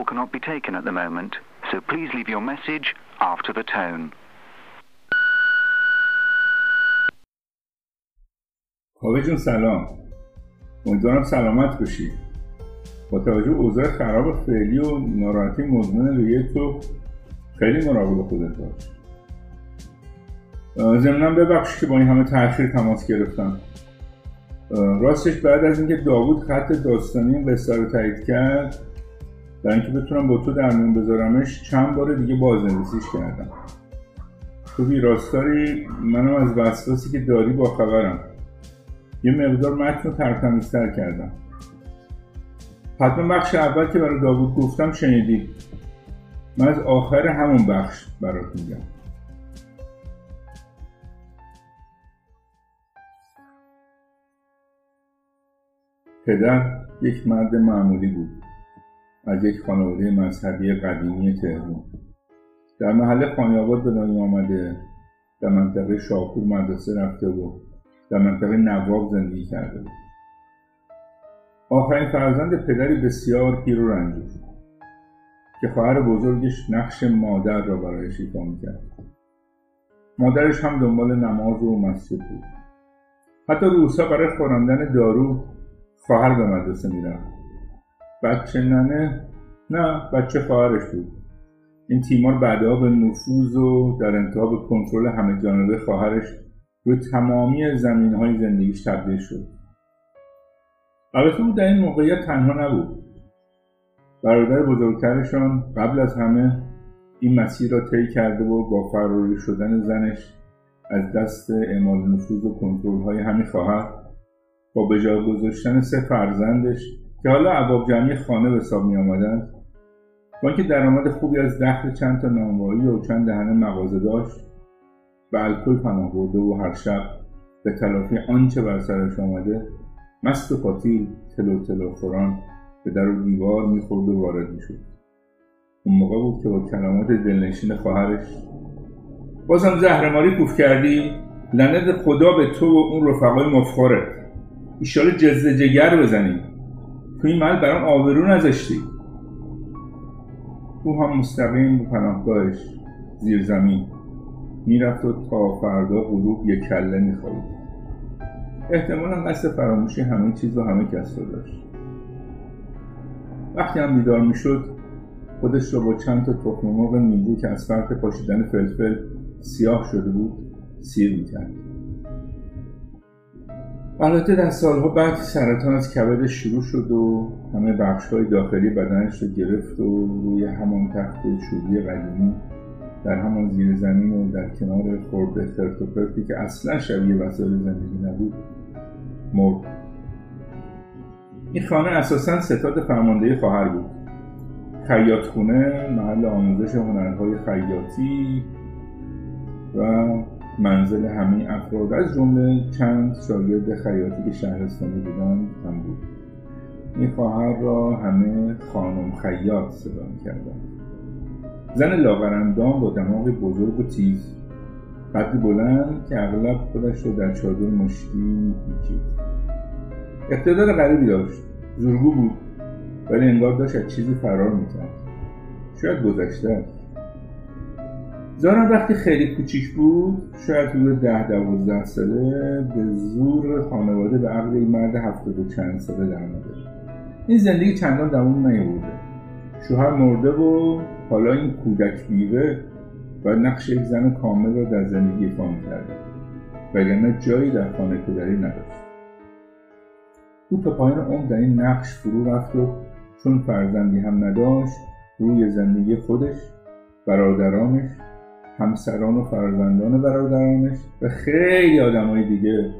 call cannot be taken at the moment, so please leave your message after the tone. کاوه جون سلام. امیدوارم سلامت باشی. با توجه اوضاع خراب فعلی و ناراحتی مزمن ریه تو خیلی مراقب خودت باش. ضمنا ببخش که با این همه تاخیر تماس گرفتم. راستش بعد از اینکه داوود خط داستانی این قصه رو تایید کرد برای اینکه بتونم با تو در بذارمش چند بار دیگه بازنویسیش کردم. تو راستاری منم از وسواسی که داری با خبرم. یه مقدار متن رو ترتمیزتر کردم. حتما بخش اول که برای داوود گفتم شنیدی. من از آخر همون بخش برات میگم. پدر یک مرد معمولی بود. از یک خانواده مذهبی قدیمی تهران. در محل خانیاباد به دنیا آمده در منطقه شاپور مدرسه رفته و در منطقه نواب زندگی کرده بود. آخرین فرزند پدری بسیار پیر و رنجور که خواهر بزرگش نقش مادر را برایش ایفا می‌کرد. مادرش هم دنبال نماز و مسجد بود. حتی روسا برای خوراندن دارو خواهر به مدرسه می‌رفت. بچه ننه؟ نه بچه خواهرش بود. این تیمار بعدها به نفوذ و در انتها به کنترل همه جانبه خواهرش روی تمامی زمین های زندگیش تبدیل شد. البته او در این موقعیت تنها نبود. برادر بزرگترشان قبل از همه این مسیر را طی کرده و با فراری شدن زنش از دست اعمال نفوذ و کنترل های همین خواهر با به گذاشتن سه فرزندش که حالا عباب جمعی خانه به حساب می آمدند با اینکه درآمد خوبی از دخل چند تا نانوایی و چند دهنه مغازه داشت به الکل پناه برده و هر شب به تلافی آنچه بر سرش آمده مست و قاتیل تلو تلو خوران به در و دیوار می‌خورد و وارد می‌شد اون موقع بود که با کلمات دلنشین خواهرش بازم زهرماری کوف کردی؟ لنت خدا به تو و اون رفقای مفخورت ایشالا جزده جگر بزنی تو این محل برام آبرو نذاشتی. او هم مستقیم به پناهگاهش زیر زمین می‌رفت و تا فردا غروب یک کله میخوابید احتمالا قصد فراموشی همه چیز و همه کس رو داشت. وقتی هم بیدار می‌شد خودش را با چند تا تخم مرغ نیمبو که از فرق پاشیدن فلفل سیاه شده بود سیر می‌کرد. البته در سالها بعد سرطان از کبدش شروع شد و همه بخش های داخلی بدنش رو گرفت و روی همان تخت چوبی قدیمی در همان زیر زمین و در کنار خورده خرت و که اصلا شبیه وسایل زندگی نبود مرد. این خانه اساسا ستاد فرمانده خواهر بود. خیاط خونه محل آموزش هنرهای خیاطی و منزل همه افراد از جمله چند شاگرد خیاطی که شهرستانی بودند هم بود. این خواهر را همه خانم خیاط صدا کردند زن لاغرندام با دماغ بزرگ و تیز قدی بلند که اغلب خودش رو در چادر مشتی میپیچید اقتدار غریبی داشت زورگو بود ولی انگار داشت از چیزی فرار می‌کرد. شاید گذشته زارا وقتی خیلی کوچیک بود شاید حدود ده دوازده ساله به زور خانواده به عقل این مرد هفتاد و چند ساله در این زندگی چندان دوام نیاورده. شوهر مرده و حالا این کودک بیوه و نقش یک زن کامل را در زندگی ایفا می‌کرده وگرنه جایی در خانه پدری نداشت. او تا پایین عمر در این نقش فرو رفت و چون فرزندی هم نداشت روی زندگی خودش برادرانش همسران و فرزندان برادرانش و خیلی آدمای دیگه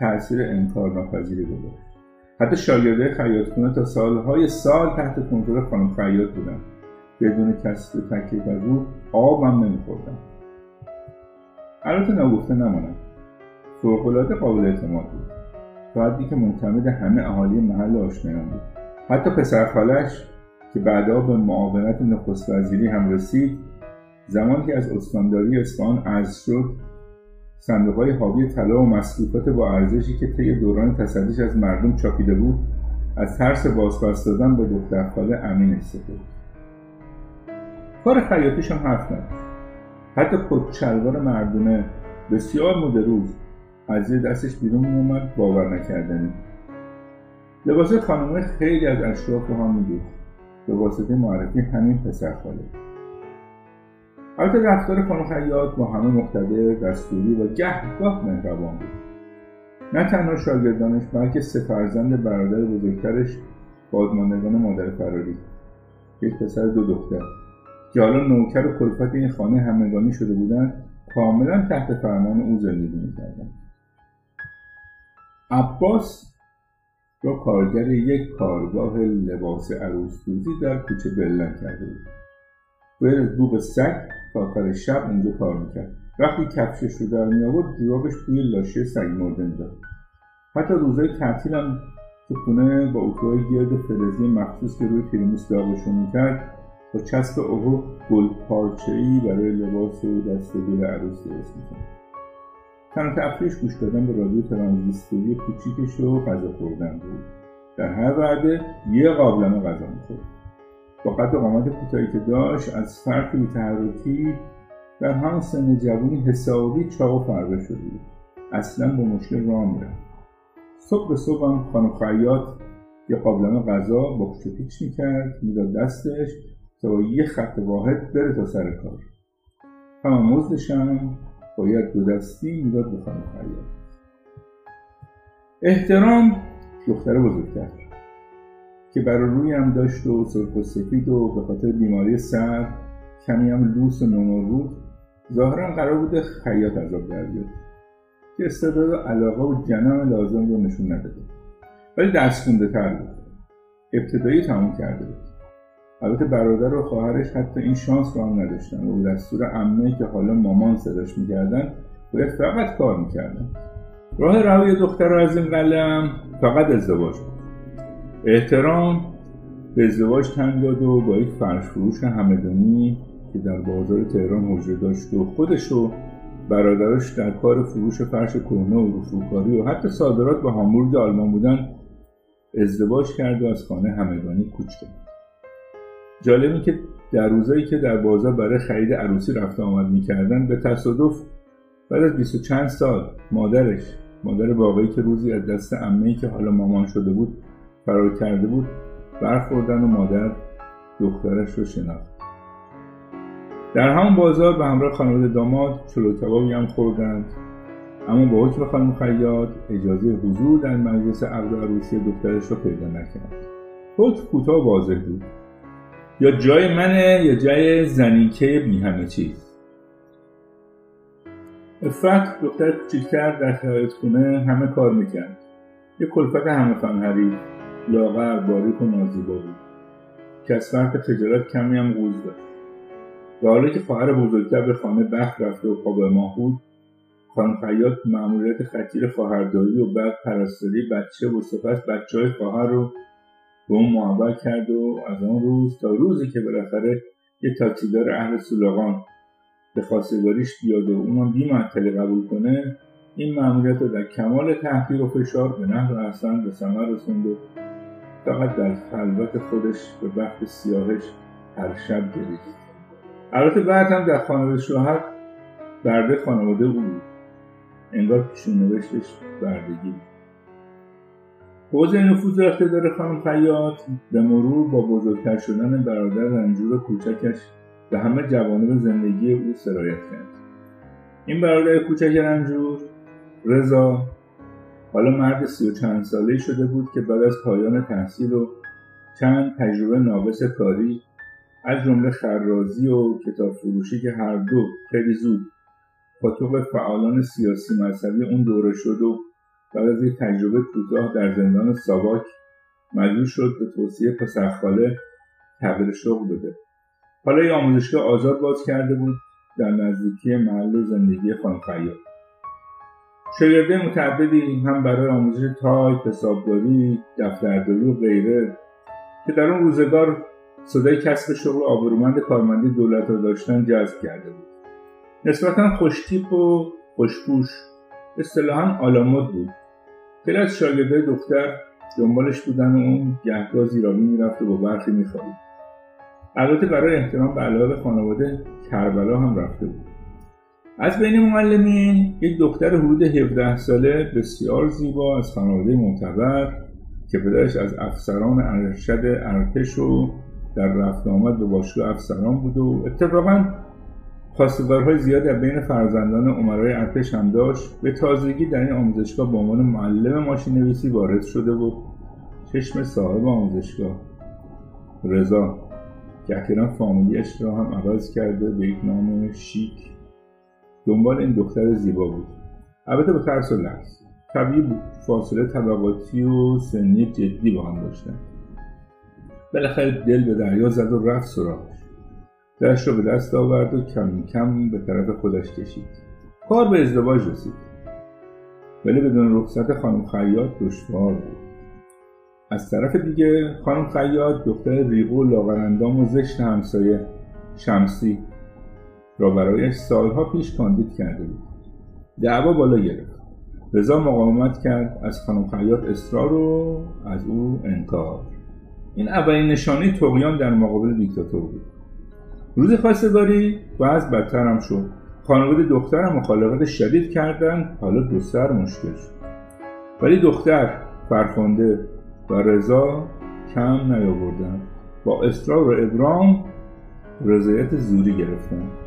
تاثیر انکار ناپذیری گذاشت حتی شاگرده خیاطخونه تا سالهای سال تحت کنترل خانم خیاط بودن. بدون کسی به تکلیف از او آب هم نمیخوردن. البته نگفته نمانم فوقالعاده قابل اعتماد بود. حدی که معتمد همه اهالی محل آشنایان بود. حتی پسر خالش که بعدها به معاونت نخست وزیری هم رسید زمانی که از استانداری اصفهان عرض شد های حاوی طلا و مسکوکات با ارزشی که طی دوران تصدیش از مردم چاپیده بود از ترس بازپس دادن به دختر خاله امین استفاده کار خیاطیش هم حرف نداشت حتی کت مردونه بسیار مدروز از زیر دستش بیرون میومد باور نکردنی. لباس خانمه خیلی از اشراف رو هم میدوخت به واسطه معرفی همین پسر خاله. البته رفتار خانم خیاط با همه مقتدر دستوری و گهگاه مهربان بود. نه تنها شاگردانش بلکه سه فرزند برادر بزرگترش بازماندگان مادر فراری یک پسر دو دختر. که حالا نوکر و کلفت این خانه همگانی شده بودند کاملا تحت فرمان او زندگی می‌کردند عباس را کارگر یک کارگاه لباس عروس در کوچه بلن کرده بود. باید بوق سگ آخر شب اونجا کار می‌کرد. وقتی کفشش رو در میآورد جورابش توی لاشه سگ مرده می‌داد حتی روزهای تعطیل هم تو خونه با اتوهای گرد فلزی مخصوص که روی پیرموس داغشون می‌کرد با چسب اوهو گل ای برای لباس و دست دور عروس درست می‌کنه تنها تفریش گوش دادن به رادیو ترانزیستوری کوچیکش و غذا خوردن بود. در هر وعده یه قابلمه غذا می‌خورد. با قد قامت کوتاهی که داشت از فرق بیتحرکی در هم سن جوانی حسابی چاق و فربه شده بود. اصلا با مشکل راه می‌رفت. صبح به صبح هم خانم خیاط یه قابلمه غذا با پیچ می‌کرد می‌داد دستش تا با یه خط واحد بره تا سر کار. همه مزدشم باید دو دستی می‌داد به خانم خیاط. احترام دختر بزرگتر. که برای روی هم داشت و سرخ و سفید و به خاطر بیماری سر کمی هم لوس و نونو بود ظاهرا قرار بوده خیاط عذاب در بیاد که استعداد و علاقه و جنم لازم رو نشون نداده. ولی دست خونده تر بود. ابتدایی تموم کرده بود. البته برادر و خواهرش حتی این شانس رو هم نداشتن و دستور امنه که حالا مامان صداش می‌کردن باید فقط کار می‌کردن. راه روی دختر از این قلم فقط ازدواج بود. احترام به ازدواج تن داد و با یک فرش فروش همدانی که در بازار تهران حجره داشت و خودش و برادرش در کار فروش فرش کهنه و رفوکاری و حتی صادرات به هامبورگ آلمان بودن ازدواج کرد و از خانه همگانی کوچ کرد. جالبی که در روزایی که در بازار برای خرید عروسی رفت آمد می‌کردن به تصادف بعد از بیست و چند سال مادرش مادر واقعی که روزی از دست امه که حالا مامان شده بود فرار کرده بود برخوردن و مادر دخترش رو شناخت. در همون بازار به همراه خانواده داماد چلو کبابی هم خوردند. اما با حکم خانم خیاط اجازه حضور در مجلس عقد عروسی دخترش رو پیدا نکرد. حکم کوتاه واضح بود. یا جای منه یا جای زنیکه بی همه چیز. افت دختر کوچیکتر در خیاط خونه همه کار می‌کرد. یه کلفت همه فنهری لاغر باریک و نازیبا. بود که از فرق تجارت کمی هم غوز داشت و حالا که خواهر بزرگتر به خانه بخت رفته و خواب ماه بود خانم خیاط معمولیت خطیر خواهرداری و بعد پرستاری بچه و سپس بچه های خواهر رو به اون محبت کرد و از آن روز تا روزی که بالاخره یه تاکسیدار اهل سولاغان به خواستگاریش بیاد و اونم بی قبول کنه این معمولیت رو در کمال تحقیر و فشار به نحو احسن به ثمر رسوند و فقط در خلوت خودش به وقت سیاهش هر شب گریست البته بعد هم در خانواده شوهر برده خانواده او بود. انگار پیشون نوشتش بردگی بود. حوزه نفوذ و اقتدار خانم خیاط به مرور با بزرگتر شدن برادر رنجور کوچکش به همه جوانب زندگی او سرایت کرد. این برادر کوچک رنجور رضا حالا مرد سی و چند ساله شده بود که بعد از پایان تحصیل و چند تجربه ناقص کاری از جمله خرازی و کتاب فروشی که هر دو خیلی زود پاتوق فعالان سیاسی مذهبی اون دوره شد و بعد از یک تجربه کوتاه در زندان ساواک مجبور شد به توصیه پسرخاله تغییر شغل بده. حالا یه آموزشگاه آزاد باز کرده بود در نزدیکی محل زندگی خانم شاگرده متعددی هم برای آموزش تایپ حسابداری دفترداری و غیره که در اون روزگار صدای کسب شغل آبرومند کارمندی دولت را داشتن جذب کرده بود. نسبتا خوشتیپ و خوشپوش اصطلاحا آلامد بود. خیلی از شاگردهای دختر دنبالش بودن و اون گهگاه زیرابی می‌رفت و با برخی میخوابید. البته برای احترام به علاقه خانواده کربلا هم رفته بود. از بین معلمین یک دختر حدود 17 ساله بسیار زیبا از خانواده معتبر که پدرش از افسران ارشد ارتش و در رفت آمد به باشگاه افسران بود و اتفاقا خواستگارهای زیاد در بین فرزندان عمرای ارتش هم داشت. به تازگی در این آموزشگاه به عنوان معلم ماشین نویسی وارد شده بود چشم صاحب آموزشگاه رضا که اخیرا فامیلیش را هم عوض کرده به یک نام شیک. دنبال این دختر زیبا بود. البته با ترس و لحظ طبیعی فاصله طبقاتی و سنی جدی با هم داشتن. بالاخره دل به دریا زد و رفت سراغش. دلش را به دست آورد و کم کم به طرف خودش کشید. کار به ازدواج رسید. ولی بدون رخصت خانم خیاط دشوار بود. از طرف دیگه خانم خیاط دختر ریغو لاغرندام و زشت همسایه شمسی را برایش سالها پیش کاندید کرده بود. دعوا بالا گرفت. رضا مقاومت کرد از خانم خیاط اصرار و از او انکار. این اولین نشانه تقیان در مقابل دیکتاتور بود. روز خواستگاری بعض بدتر هم شد. خانواده دخترم مخالفت شدید کردند حالا دو سر مشکل شد. ولی دختر فرخنده و رضا کم نیاوردند با اصرار و ابرام رضایت زوری گرفتند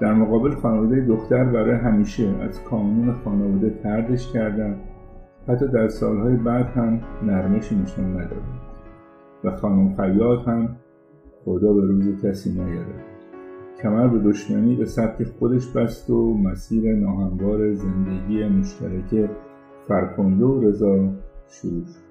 در مقابل خانواده دختر برای همیشه از کانون خانواده تردش کردند حتی در سالهای بعد هم نرمشی نشان ندادند و خانم خیاط هم خدا به روز کسی نیاره. کمر به دشمنی به سبک خودش بست و مسیر ناهموار زندگی مشترک فرکنده و رضا شروع شد.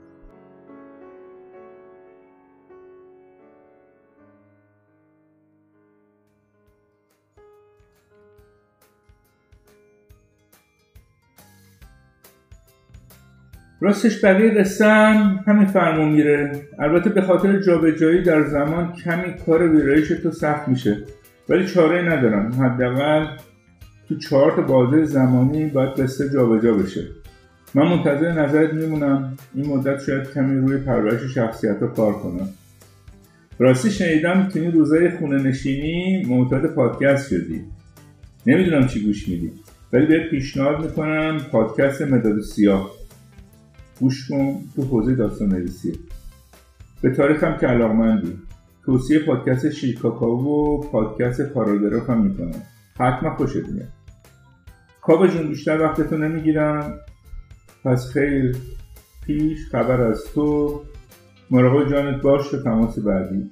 راستش بقیه قصم همین فرمون میره. البته به خاطر جابجایی در زمان کمی کار ویرایش تو سخت میشه. ولی چاره ندارم. حداقل تو چهار تا بازه زمانی باید قصه جابجا بشه. من منتظر نظرت میمونم. این مدت شاید کمی روی پرورش شخصیت رو کار کنم. راستی شنیدم تو این روزای خونه نشینی معتاد پادکست شدی. نمی‌دونم چی گوش میدی. ولی بهت پیشنهاد می‌کنم پادکست مداد سیاه. گوش کن تو حوزه داستان نویسی به تاریخم که علاقمندی توصیه پادکست شیرکاکاو و پادکست پاراگراف هم می‌کنم. حتما خوشت میاد. کابا جون بیشتر وقتتو نمی‌گیرم. پس خیر پیش خبر از تو. مراقب جانت باش تا تماس بعدی.